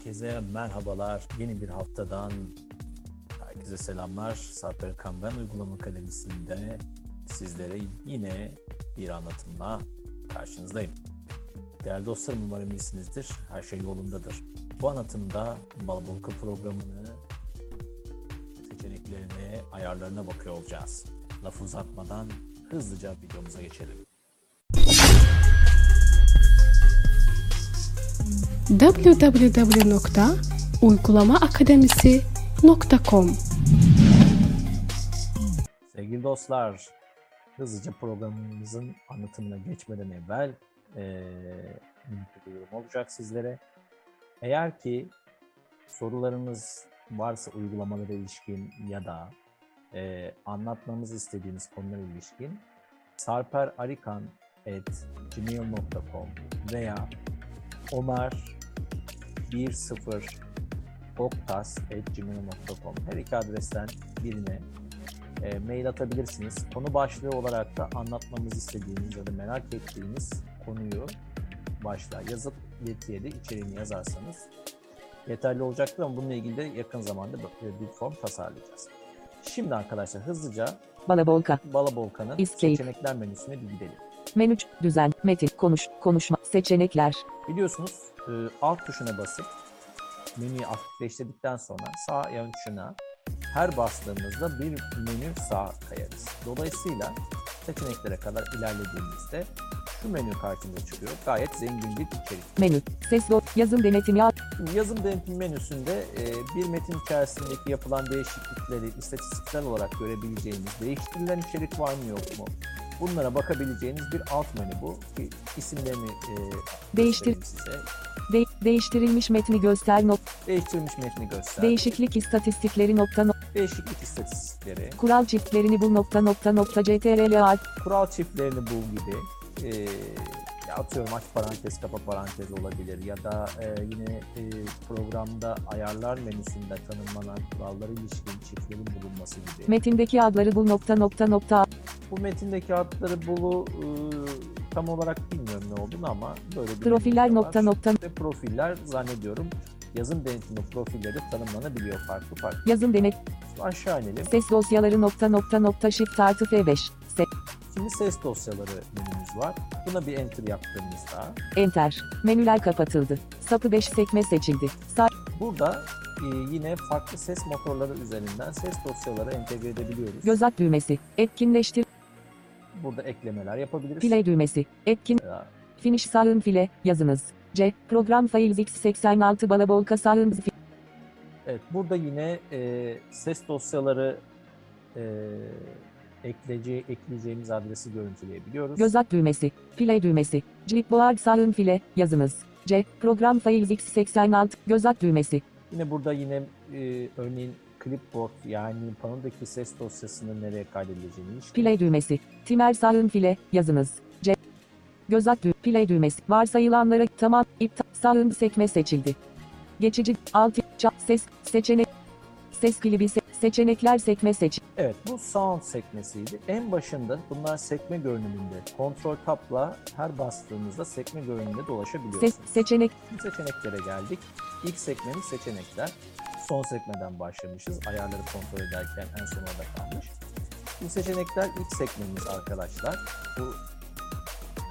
Herkese merhabalar. Yeni bir haftadan herkese selamlar. Sarp Erkan ben Uygulama Akademisi'nde sizlere yine bir anlatımla karşınızdayım. Değerli dostlarım umarım iyisinizdir. Her şey yolundadır. Bu anlatımda Balbolka programını seçeneklerine, ayarlarına bakıyor olacağız. Lafı uzatmadan hızlıca videomuza geçelim. www.uygulamaakademisi.com Sevgili dostlar, hızlıca programımızın anlatımına geçmeden evvel minik bir duyurum olacak sizlere. Eğer ki sorularınız varsa uygulamalara ilişkin ya da eee, anlatmamızı istediğiniz konulara ilişkin sarperarikan.gmail.com veya Omar 10 oktas.gmail.com her iki adresten birine e, mail atabilirsiniz. Konu başlığı olarak da anlatmamızı istediğiniz ya da merak ettiğiniz konuyu başlığa yazıp iletiye de içeriğini yazarsanız yeterli olacaktır ama bununla ilgili de yakın zamanda bir bir form tasarlayacağız. Şimdi arkadaşlar hızlıca Balabolka. Balabolka'nın seçenekler menüsüne bir gidelim. Menü, düzen, metin, konuş, konuşma, seçenekler, Biliyorsunuz e, alt tuşuna basıp menüyü aktifleştirdikten sonra sağ yan tuşuna her bastığımızda bir menü sağa kayarız. Dolayısıyla seçeneklere kadar ilerlediğimizde şu menü karşımıza çıkıyor. Gayet zengin bir içerik. menü, ses do, yazım denetimi, al- yazım denetim menüsünde e, bir metin içerisindeki yapılan değişiklikleri istatistiksel olarak görebileceğiniz, değiştirilen içerik var mı yok mu? Bunlara bakabileceğiniz bir alt menü bu. Ki isimlerini e, Değiştir- size. de, değiştirilmiş metni göster, not, Değiştirilmiş metni göster. değişiklik istatistikleri nokta, no, Değişiklik istatistikleri, kural çiftlerini bul nokta nokta nokta ctrl kural çiftlerini bul gibi e, ya atıyorum aç parantez kapa parantez olabilir ya da e, yine e, programda ayarlar menüsünde tanımlanan kurallara ilişkin çiftlerin bulunması gibi. metindeki adları bul nokta nokta nokta, Bu metindeki adları bulu e, tam olarak bilmiyorum ne olduğunu ama böyle bir profiller nokta nokta, Ve profiller zannediyorum yazım denetimi profilleri tanımlanabiliyor farklı farklı. yazım denet, Aşağı inelim. ses dosyaları nokta nokta nokta shift artı F5, se, Şimdi ses dosyaları menümüz var. Buna bir enter yaptığımızda enter, menüler kapatıldı, sapı 5 sekme seçildi, sağ, burada e, yine farklı ses motorları üzerinden ses dosyaları entegre edebiliyoruz. göz at düğmesi, etkinleştir, Burada eklemeler yapabiliriz. play düğmesi, etkin, Veya Finish sağın file, yazınız. C. Program files x86 balabolka sağın Evet, burada yine e, ses dosyaları e, ekleyece, ekleyeceğimiz adresi görüntüleyebiliyoruz. göz at düğmesi, file düğmesi. Clipboard sağın file, yazınız. C. Program files x86 göz at düğmesi. Yine burada yine e, örneğin clipboard yani panodaki ses dosyasının nereye kaydedileceğini Play düğmesi. Timer sağın file, yazınız. C. Göz at düğ, play düğmesi. Varsayılanlara tamam, iptal, sağın sekme seçildi. Geçici, alt, ça, ses, seçenek, ses klibi, se- seçenekler sekme seç. Evet bu sound sekmesiydi. En başında bunlar sekme görünümünde. Kontrol tabla her bastığınızda sekme görünümünde dolaşabiliyorsunuz. Ses, seçenek, Şimdi seçeneklere geldik. İlk sekmemiz seçenekler. Son sekmeden başlamışız. Ayarları kontrol ederken en sona da kalmış. Bu seçenekler ilk sekmemiz arkadaşlar. Bu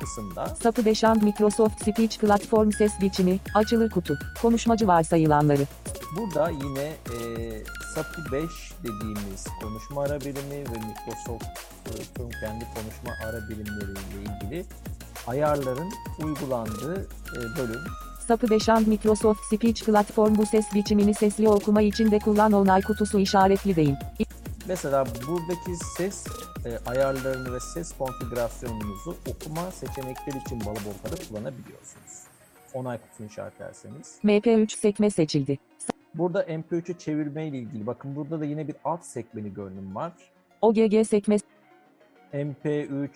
kısımda Sapı 5 and Microsoft Speech Platform ses biçimi, açılı kutu, konuşmacı varsayılanları, Burada yine e, SAPI 5 dediğimiz konuşma ara birimi ve Microsoft'un kendi konuşma ara birimleriyle ilgili ayarların uygulandığı e, bölüm. Sapı 5 and Microsoft Speech Platform bu ses biçimini sesli okuma için de kullan onay kutusu işaretli değil. Mesela buradaki ses e, ayarlarını ve ses konfigürasyonunuzu okuma seçenekleri için Balabolka'da kullanabiliyorsunuz. Onay kutusunu işaretlerseniz. MP3 sekme seçildi. Burada MP3'e çevirme ile ilgili bakın burada da yine bir alt sekmeli görünüm var. OGG sekme, MP3,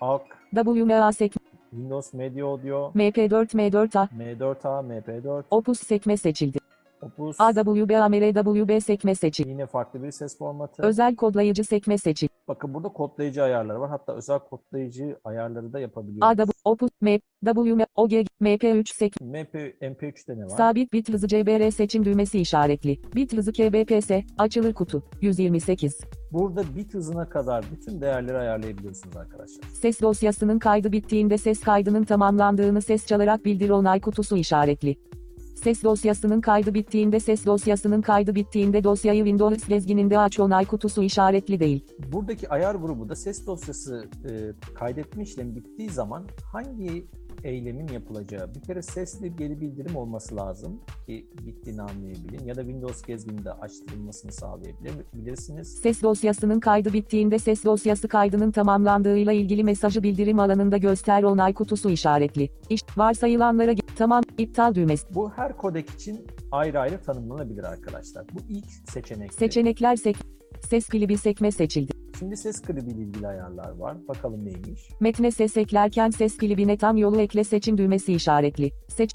AUX, WMA sekme, Windows Media Audio, MP4 M4A, M4A, MP4, Opus sekme seçildi. Opus AWB AMRWB sekme seçil. yine farklı bir ses formatı. Özel kodlayıcı sekme seçil. Bakın burada kodlayıcı ayarları var. Hatta özel kodlayıcı ayarları da yapabiliyoruz. AW Opus M WM OG MP3 sek MP, MP3'te ne var? Sabit bit hızı CBR seçim düğmesi işaretli. Bit hızı KBPS açılır kutu 128. Burada bit hızına kadar bütün değerleri ayarlayabiliyorsunuz arkadaşlar. Ses dosyasının kaydı bittiğinde ses kaydının tamamlandığını ses çalarak bildir onay kutusu işaretli. Ses dosyasının kaydı bittiğinde ses dosyasının kaydı bittiğinde dosyayı Windows gezgininde aç onay kutusu işaretli değil. Buradaki ayar grubu da ses dosyası e, kaydetme işlemi bittiği zaman hangi eylemin yapılacağı. Bir kere sesli geri bildirim olması lazım ki bittiğini anlayabilin ya da Windows gezgininde açtırılmasını sağlayabilirsiniz. Ses dosyasının kaydı bittiğinde ses dosyası kaydının tamamlandığıyla ilgili mesajı bildirim alanında göster onay kutusu işaretli. İş, varsayılanlara tamam iptal düğmesi. Bu her kodek için ayrı ayrı tanımlanabilir arkadaşlar. Bu ilk seçenek. Seçenekler sek Ses klibi sekme seçildi. Şimdi ses klibi ile ilgili ayarlar var. Bakalım neymiş. Metne ses eklerken ses klibine tam yolu ekle seçim düğmesi işaretli. Seç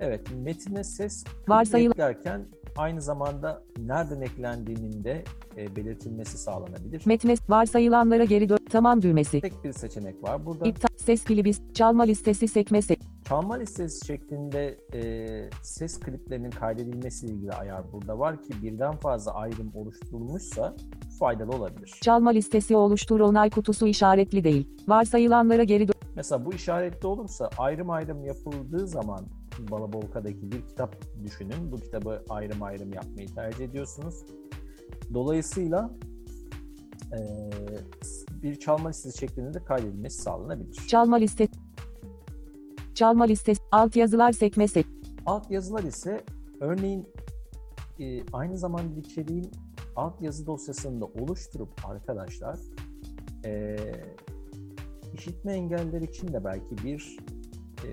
Evet, metine ses Varsayıl- eklerken aynı zamanda nereden eklendiğinin de e, belirtilmesi sağlanabilir. metne varsayılanlara geri dön tamam düğmesi. Tek bir seçenek var. Burada İptal ses klibi çalma listesi sekme se çalma listesi şeklinde e, ses kliplerinin kaydedilmesiyle ilgili ayar burada var ki birden fazla ayrım oluşturulmuşsa faydalı olabilir. çalma listesi oluştur onay kutusu işaretli değil. Varsayılanlara geri dön Mesela bu işaretli olursa ayrım ayrım yapıldığı zaman Balabolka'daki bir kitap düşünün. Bu kitabı ayrım ayrım yapmayı tercih ediyorsunuz. Dolayısıyla eee, bir çalma listesi şeklinde de kaydedilmesi sağlanabilir. çalma liste çalma listesi alt yazılar sekme se Alt yazılar ise örneğin e, aynı zamanda içeriğin alt yazı dosyasını da oluşturup arkadaşlar e, işitme engelliler için de belki bir e,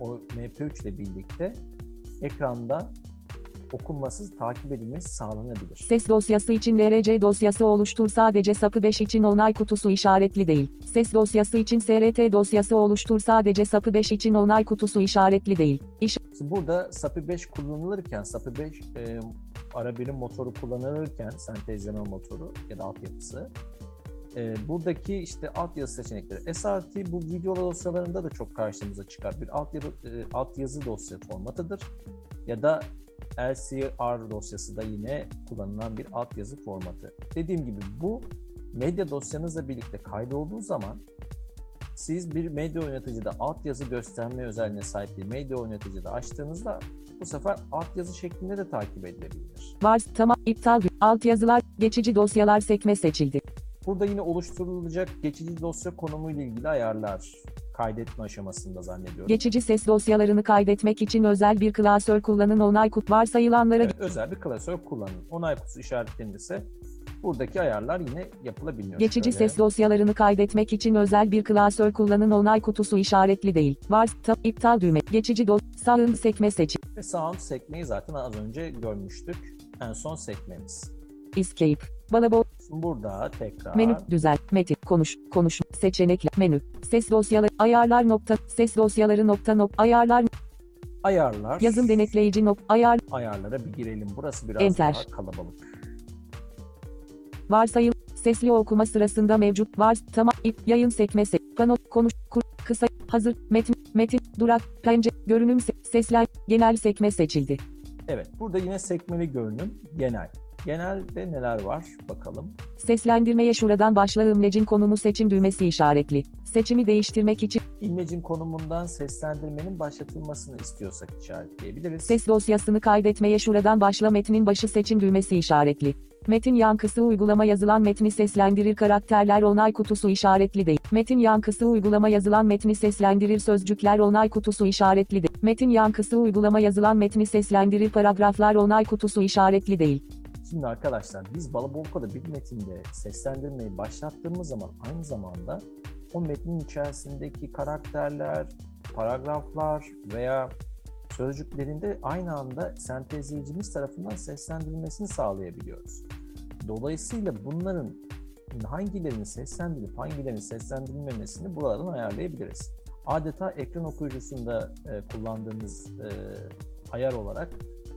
o MP3 ile birlikte ekranda okunmasız takip edilmesi sağlanabilir. Ses dosyası için LRC dosyası oluştur sadece sapı 5 için onay kutusu işaretli değil. Ses dosyası için SRT dosyası oluştur sadece sapı 5 için onay kutusu işaretli değil. İş burada SAPI 5 kullanılırken, SAPI 5 e, ara birim motoru kullanılırken, sentezleme motoru ya da altyapısı, e, buradaki işte altyazı seçenekleri. SRT bu video dosyalarında da çok karşımıza çıkar. Bir altyazı, e, altyazı dosya formatıdır. Ya da LCR dosyası da yine kullanılan bir altyazı formatı. Dediğim gibi bu medya dosyanızla birlikte kaydolduğu zaman siz bir medya oynatıcıda altyazı gösterme özelliğine sahip bir medya oynatıcıda açtığınızda bu sefer altyazı şeklinde de takip edilebilir. var tamam iptal dü- alt yazılar geçici dosyalar sekme seçildi. Burada yine oluşturulacak geçici dosya konumu ile ilgili ayarlar kaydetme aşamasında zannediyorum. Geçici ses dosyalarını kaydetmek için özel bir klasör kullanın onay kut varsayılanlara Evet, özel bir klasör kullanın. Onay kutusu işaretlenirse buradaki ayarlar yine yapılabiliyor. Geçici Şöyle. ses dosyalarını kaydetmek için özel bir klasör kullanın onay kutusu işaretli değil. Var ta, iptal düğme geçici dos sağın sekme seçil Ve sound sekmeyi zaten az önce görmüştük. En son sekmemiz. escape balabo Şimdi burada tekrar menü düzel metin konuş konuş seçenekler menü ses dosyaları ayarlar nokta ses dosyaları nokta nok ayarlar ayarlar. yazım denetleyici nok ayar ayarlara bir girelim. Burası biraz Enter. daha kalabalık. varsayıl sesli okuma sırasında mevcut var tamam ip yayın sekme se pano konuş kur, kısa hazır metin metin durak pence görünüm se, sesler genel sekme seçildi. Evet, burada yine sekmeli görünüm genel. Genelde neler var bakalım. Seslendirmeye şuradan başla imlecin konumu seçim düğmesi işaretli. Seçimi değiştirmek için İmlecin konumundan seslendirmenin başlatılmasını istiyorsak işaretleyebiliriz. ses dosyasını kaydetmeye şuradan başla metnin başı seçim düğmesi işaretli. Metin yankısı uygulama yazılan metni seslendirir karakterler onay kutusu işaretli değil. Metin yankısı uygulama yazılan metni seslendirir sözcükler onay kutusu işaretli değil. Metin yankısı uygulama yazılan metni seslendirir paragraflar onay kutusu işaretli değil. Şimdi arkadaşlar biz Balabolka'da bir metinde seslendirmeyi başlattığımız zaman aynı zamanda o metnin içerisindeki karakterler, paragraflar veya sözcüklerinde aynı anda sentezleyicimiz tarafından seslendirilmesini sağlayabiliyoruz. Dolayısıyla bunların hangilerinin seslendirilip hangilerinin seslendirilmemesini buralardan ayarlayabiliriz. Adeta ekran okuyucusunda e, kullandığımız e, ayar olarak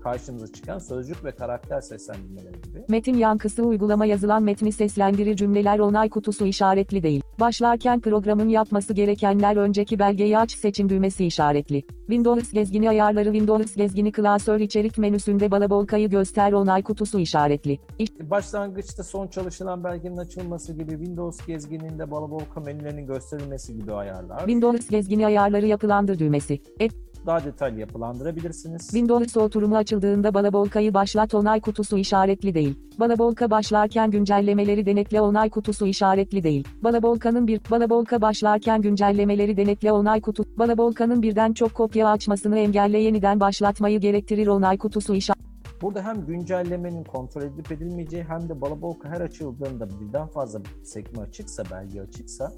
karşımıza çıkan sözcük ve karakter seslendirmeleri gibi. Metin yankısı uygulama yazılan metni seslendirir cümleler onay kutusu işaretli değil. Başlarken programın yapması gerekenler önceki belgeyi aç seçim düğmesi işaretli. Windows gezgini ayarları Windows gezgini klasör içerik menüsünde balabolkayı göster onay kutusu işaretli. İş- Başlangıçta son çalışılan belgenin açılması gibi Windows gezgininde balabolka menülerinin gösterilmesi gibi ayarlar. Windows gezgini ayarları yapılandır düğmesi. Et, Daha detaylı yapılandırabilirsiniz. Windows oturumu açıldığında balabolkayı başlat onay kutusu işaretli değil. Balabolka başlarken güncellemeleri denetle onay kutusu işaretli değil. Balabolkanın bir balabolka başlarken güncellemeleri denetle onay kutu balabolkanın birden çok kopya açmasını engelle yeniden başlatmayı gerektirir onay kutusu işaretli. Burada hem güncellemenin kontrol edilip edilmeyeceği hem de balabolka her açıldığında birden fazla sekme açıksa, belge açıksa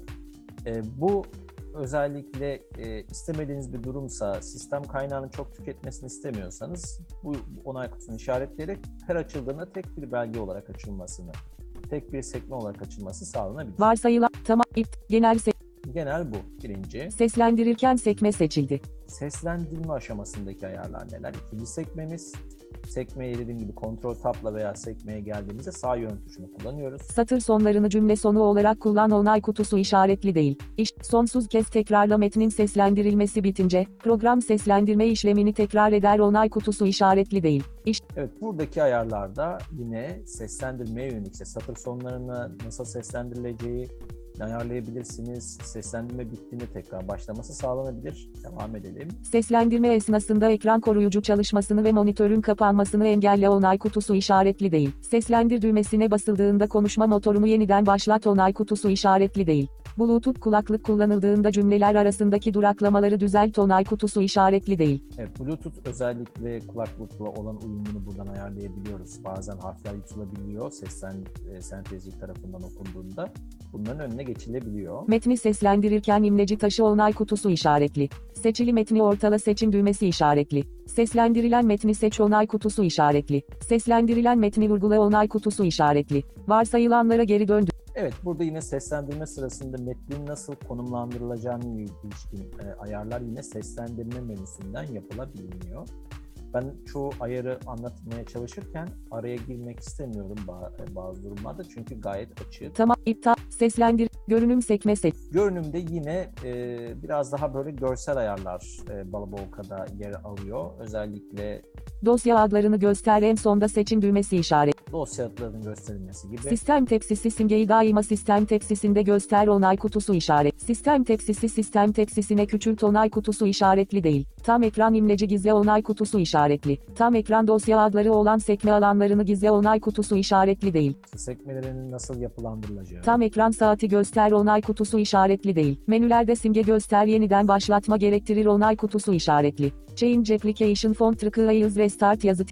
e, bu özellikle e, istemediğiniz bir durumsa, sistem kaynağını çok tüketmesini istemiyorsanız bu onay kutusunu işaretleyerek her açıldığında tek bir belge olarak açılmasını, tek bir sekme olarak açılması sağlanabilir. Varsayılan tamam genel se- Genel bu birinci. seslendirirken sekme seçildi. Seslendirme aşamasındaki ayarlar neler? İkinci sekmemiz sekmeyi dediğim gibi kontrol tabla veya sekmeye geldiğimizde sağ yön tuşunu kullanıyoruz. Satır sonlarını cümle sonu olarak kullan onay kutusu işaretli değil. İş, sonsuz kez tekrarla metnin seslendirilmesi bitince, program seslendirme işlemini tekrar eder onay kutusu işaretli değil. İş, Evet buradaki ayarlarda yine seslendirmeye yönelik işte satır sonlarını nasıl seslendirileceği ayarlayabilirsiniz. Seslendirme bittiğinde tekrar başlaması sağlanabilir. Devam edelim. seslendirme esnasında ekran koruyucu çalışmasını ve monitörün kapanmasını engelle onay kutusu işaretli değil. Seslendir düğmesine basıldığında konuşma motorumu yeniden başlat onay kutusu işaretli değil. Bluetooth kulaklık kullanıldığında cümleler arasındaki duraklamaları düzelt onay kutusu işaretli değil. Evet, Bluetooth özellikle kulaklıkla olan uyumunu buradan ayarlayabiliyoruz. Bazen harfler yutulabiliyor sesten e, sentezci tarafından okunduğunda. Bunların önüne geçilebiliyor. Metni seslendirirken imleci taşı onay kutusu işaretli. Seçili metni ortala seçim düğmesi işaretli. Seslendirilen metni seç onay kutusu işaretli. Seslendirilen metni vurgula onay kutusu işaretli. Varsayılanlara geri döndü. Evet, burada yine seslendirme sırasında metnin nasıl konumlandırılacağını ilişkin e, ayarlar yine seslendirme menüsünden yapılabiliyor. Ben çoğu ayarı anlatmaya çalışırken araya girmek istemiyorum e, bazı durumlarda çünkü gayet açık. Tamam iptal seslendir görünüm sekme seç. Görünümde yine e, biraz daha böyle görsel ayarlar e, Balabolka'da yer alıyor. Özellikle Dosya adlarını göster en sonda seçim düğmesi işaret. dosya adlarının gösterilmesi gibi. Sistem tepsisi simgeyi daima sistem tepsisinde göster onay kutusu işaret. Sistem tepsisi sistem tepsisine küçült onay kutusu işaretli değil. Tam ekran imleci gizle onay kutusu işaretli. Tam ekran dosya adları olan sekme alanlarını gizle onay kutusu işaretli değil. sekmelerinin nasıl yapılandırılacağı. Tam ekran saati göster onay kutusu işaretli değil. Menülerde simge göster yeniden başlatma gerektirir onay kutusu işaretli. Change application font requires restart yazı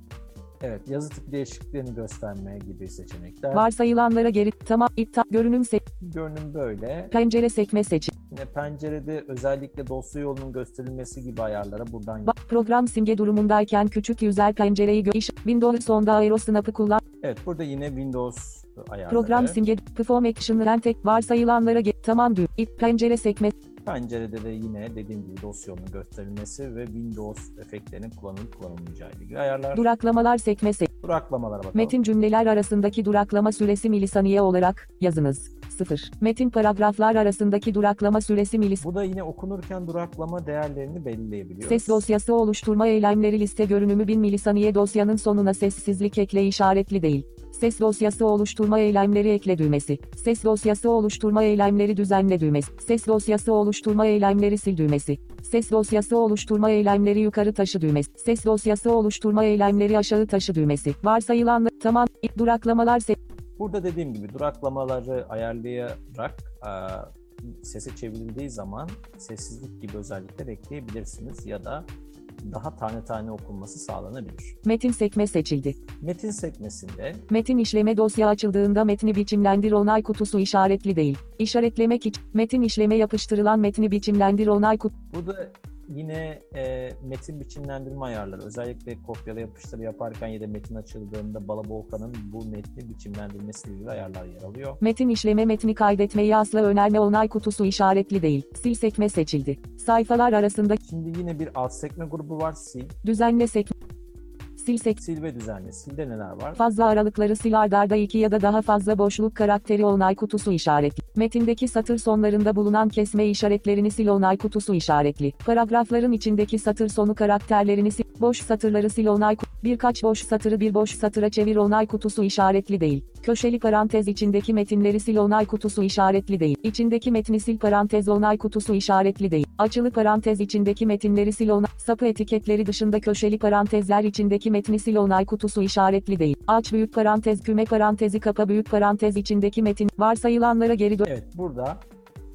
Evet, yazı tip değişikliklerini gösterme gibi seçenekler. varsayılanlara geri tamam iptal görünüm se Görünüm böyle. pencere sekme seçim. Yine pencerede özellikle dosya yolunun gösterilmesi gibi ayarlara buradan Ba- program simge durumundayken küçük yüzer pencereyi gö- Windows sonda aerosnap'ı kullan. Evet burada yine Windows ayarları. Program simge perform action rentek varsayılanlara ge- tamam düğüm. İp pencere sekme Pencerede de yine dediğim gibi dosya yolunun gösterilmesi ve Windows efektlerinin kullanılıp kullanılmayacağı ile ilgili ayarlar. duraklamalar sekme se Duraklamalara bakalım. Metin cümleler arasındaki duraklama süresi milisaniye olarak yazınız. 0. Metin paragraflar arasındaki duraklama süresi milis. Bu da yine okunurken duraklama değerlerini belirleyebiliyoruz. Ses dosyası oluşturma eylemleri liste görünümü 1000 milisaniye dosyanın sonuna sessizlik ekle işaretli değil. Ses dosyası oluşturma eylemleri ekle düğmesi. Ses dosyası oluşturma eylemleri düzenle düğmesi. Ses dosyası oluşturma eylemleri sil düğmesi. Ses dosyası oluşturma eylemleri yukarı taşı düğmesi. Ses dosyası oluşturma eylemleri aşağı taşı düğmesi. Varsayılan tamam duraklamalar se Burada dediğim gibi duraklamaları ayarlayarak e, sese çevrildiği zaman sessizlik gibi özellikler ekleyebilirsiniz ya da daha tane tane okunması sağlanabilir. metin sekme seçildi. Metin sekmesinde Metin işleme dosya açıldığında metni biçimlendir onay kutusu işaretli değil. İşaretlemek için metin işleme yapıştırılan metni biçimlendir onay kutusu burada yine e, metin biçimlendirme ayarları özellikle kopyala yapıştır yaparken ya da metin açıldığında Balabolka'nın bu metni biçimlendirmesiyle ilgili ayarlar yer alıyor. Metin işleme metni kaydetmeyi asla önerme onay kutusu işaretli değil. Sil sekme seçildi. Sayfalar arasında Şimdi yine bir alt sekme grubu var sil. düzenle sekme sil sek, Sil ve düzenle. Silde neler var? Fazla aralıkları sil ardarda iki ya da daha fazla boşluk karakteri onay kutusu işaretli. Metindeki satır sonlarında bulunan kesme işaretlerini sil onay kutusu işaretli. Paragrafların içindeki satır sonu karakterlerini sil. Boş satırları sil onay kutusu. Birkaç boş satırı bir boş satıra çevir onay kutusu işaretli değil. Köşeli parantez içindeki metinleri sil onay kutusu işaretli değil. İçindeki metni sil parantez onay kutusu işaretli değil. Açılı parantez içindeki metinleri sil onay. Sapı etiketleri dışında köşeli parantezler içindeki metni sil onay kutusu işaretli değil. Aç büyük parantez küme parantezi kapa büyük parantez içindeki metin. Varsayılanlara geri dön. Evet burada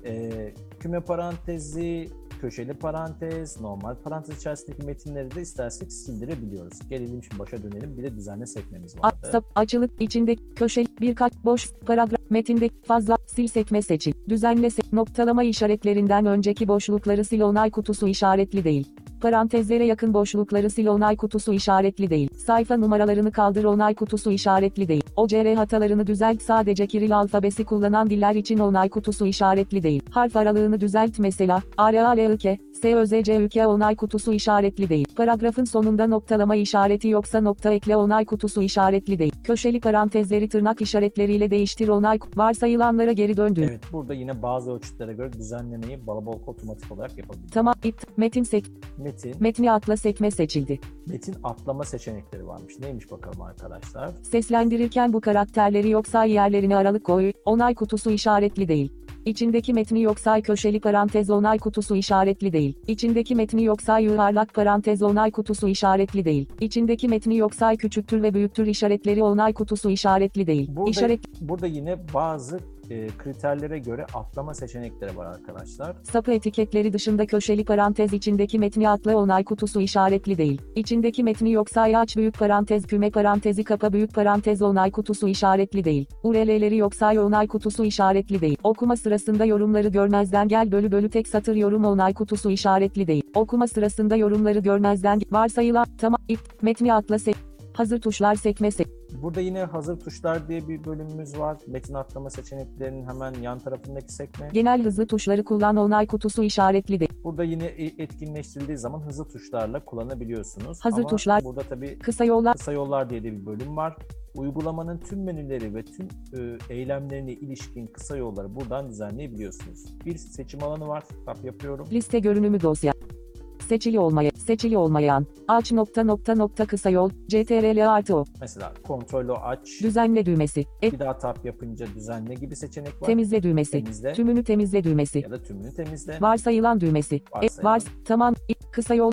e, küme parantezi, köşeli parantez, normal parantez içerisindeki metinleri de istersek sildirebiliyoruz. Gelelim şimdi başa dönelim. Bir de düzenle sekmemiz A, vardı. sap, açılık, içinde, köşeli, birkaç, boş, paragraf, metinde, fazla, sil sekme seçil. Düzenle se- noktalama işaretlerinden önceki boşlukları sil onay kutusu işaretli değil. Parantezlere yakın boşlukları sil onay kutusu işaretli değil. Sayfa numaralarını kaldır onay kutusu işaretli değil. OCR hatalarını düzelt sadece Kiril alfabesi kullanan diller için onay kutusu işaretli değil. Harf aralığını düzelt mesela. ARALK, SÖZCÜK onay kutusu işaretli değil. Paragrafın sonunda noktalama işareti yoksa nokta ekle onay kutusu işaretli değil. Köşeli parantezleri tırnak işaretleriyle değiştir onay varsayılanlara geri döndür. Evet burada yine bazı ölçütlere göre düzenlemeyi balabolk otomatik olarak yapabilir. Tamam, ipt, metin sek, Metin, metni atla sekme seçildi. metin atlama seçenekleri varmış. Neymiş bakalım arkadaşlar. Seslendirirken bu karakterleri yok say yerlerine aralık koy, onay kutusu işaretli değil. İçindeki metni yok say köşeli parantez onay kutusu işaretli değil. İçindeki metni yok say yuvarlak parantez onay kutusu işaretli değil. İçindeki metni yok say küçüktür ve büyüktür işaretleri onay kutusu işaretli değil. Burada, İşaret burada yine bazı e, kriterlere göre atlama seçenekleri var arkadaşlar. sapı etiketleri dışında köşeli parantez içindeki metni atla onay kutusu işaretli değil. İçindeki metni yok say aç büyük parantez küme parantezi kapa büyük parantez onay kutusu işaretli değil. URL'leri yok say onay kutusu işaretli değil. Okuma sırasında yorumları görmezden gel bölü bölü tek satır yorum onay kutusu işaretli değil. Okuma sırasında yorumları görmezden varsayılan tamam metni atla sek hazır tuşlar sekme sek Burada yine hazır tuşlar diye bir bölümümüz var. Metin atlama seçeneklerinin hemen yan tarafındaki sekme. genel hızlı tuşları kullan onay kutusu işaretli değil. Burada yine e- etkinleştirildiği zaman hızlı tuşlarla kullanabiliyorsunuz. Hazır Ama tuşlar- Burada tabii Kısa yollar kısa yollar diye de bir bölüm var. Uygulamanın tüm menüleri ve tüm e, eylemlerine ilişkin kısa yolları buradan düzenleyebiliyorsunuz. Bir seçim alanı var. Tap yapıyorum. Liste görünümü dosya. Seçili olmaya, seçili olmayan, aç nokta nokta nokta kısa yol, CTRL artı o, Mesela kontrolü aç. düzenle düğmesi, et, Bir daha tap yapınca düzenle gibi seçenek var. temizle düğmesi, Temizle tümünü temizle düğmesi, ya da tümünü temizle. varsayılan düğmesi, et, Varsayılan. vars, tamam, kısa yol,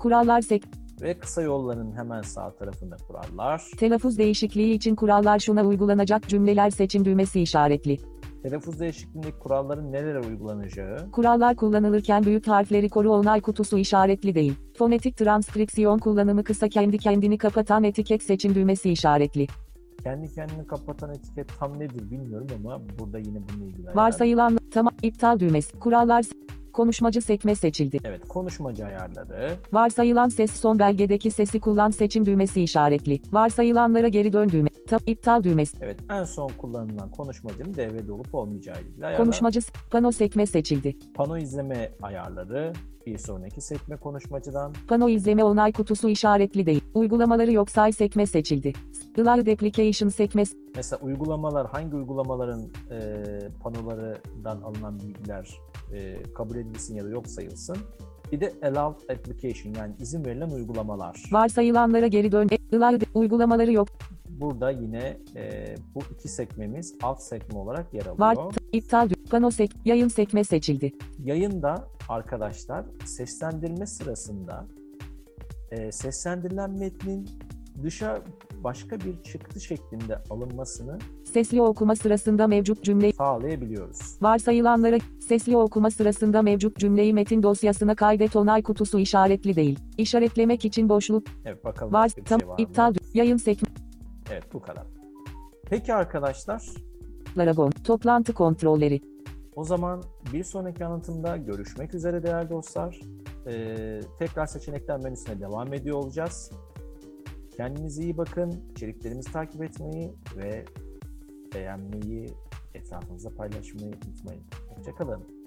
kurallar sek, Ve kısa yolların hemen sağ tarafında kurallar. telaffuz değişikliği için kurallar şuna uygulanacak cümleler seçim düğmesi işaretli. Telaffuz değişikliğindeki kuralların nelere uygulanacağı. Kurallar kullanılırken büyük harfleri koru onay kutusu işaretli değil. Fonetik transkripsiyon kullanımı kısa kendi kendini kapatan etiket seçim düğmesi işaretli. Kendi kendini kapatan etiket tam nedir bilmiyorum ama burada yine bununla ilgili. Varsayılan tamam iptal düğmesi. Kurallar konuşmacı sekme seçildi. Evet konuşmacı ayarları. Varsayılan ses son belgedeki sesi kullan seçim düğmesi işaretli. Varsayılanlara geri dön düğme. Tab iptal düğmesi. Evet en son kullanılan konuşmacının devrede olup olmayacağı ilgili ayarlar. Konuşmacı pano sekme seçildi. Pano izleme ayarları. Bir sonraki sekme konuşmacıdan. Pano izleme onay kutusu işaretli değil. Uygulamaları yok say sekme seçildi. Live application sekme Mesela uygulamalar hangi uygulamaların e, panolarından alınan bilgiler e, kabul edilsin ya da yok sayılsın. Bir de allowed application yani izin verilen uygulamalar. varsayılanlara geri dön. E, Live uygulamaları yok. Burada yine e, bu iki sekmemiz alt sekme olarak yer alıyor. Var iptal pano sek yayın sekme seçildi. Yayında arkadaşlar seslendirme sırasında e, seslendirilen metnin dışa başka bir çıktı şeklinde alınmasını Sesli okuma sırasında mevcut cümle sağlayabiliyoruz. Varsayılanlara sesli okuma sırasında mevcut cümleyi metin dosyasına kaydet onay kutusu işaretli değil. İşaretlemek için boşluk Evet bakalım var. Tam şey var iptal yayın sekme Evet bu kadar. Peki arkadaşlar Laragon toplantı kontrolleri. o zaman bir sonraki anlatımda görüşmek üzere değerli dostlar. Ee, tekrar seçenekler menüsüne devam ediyor olacağız. Kendinize iyi bakın. İçeriklerimizi takip etmeyi ve beğenmeyi, etrafınızda paylaşmayı unutmayın. Hoşçakalın.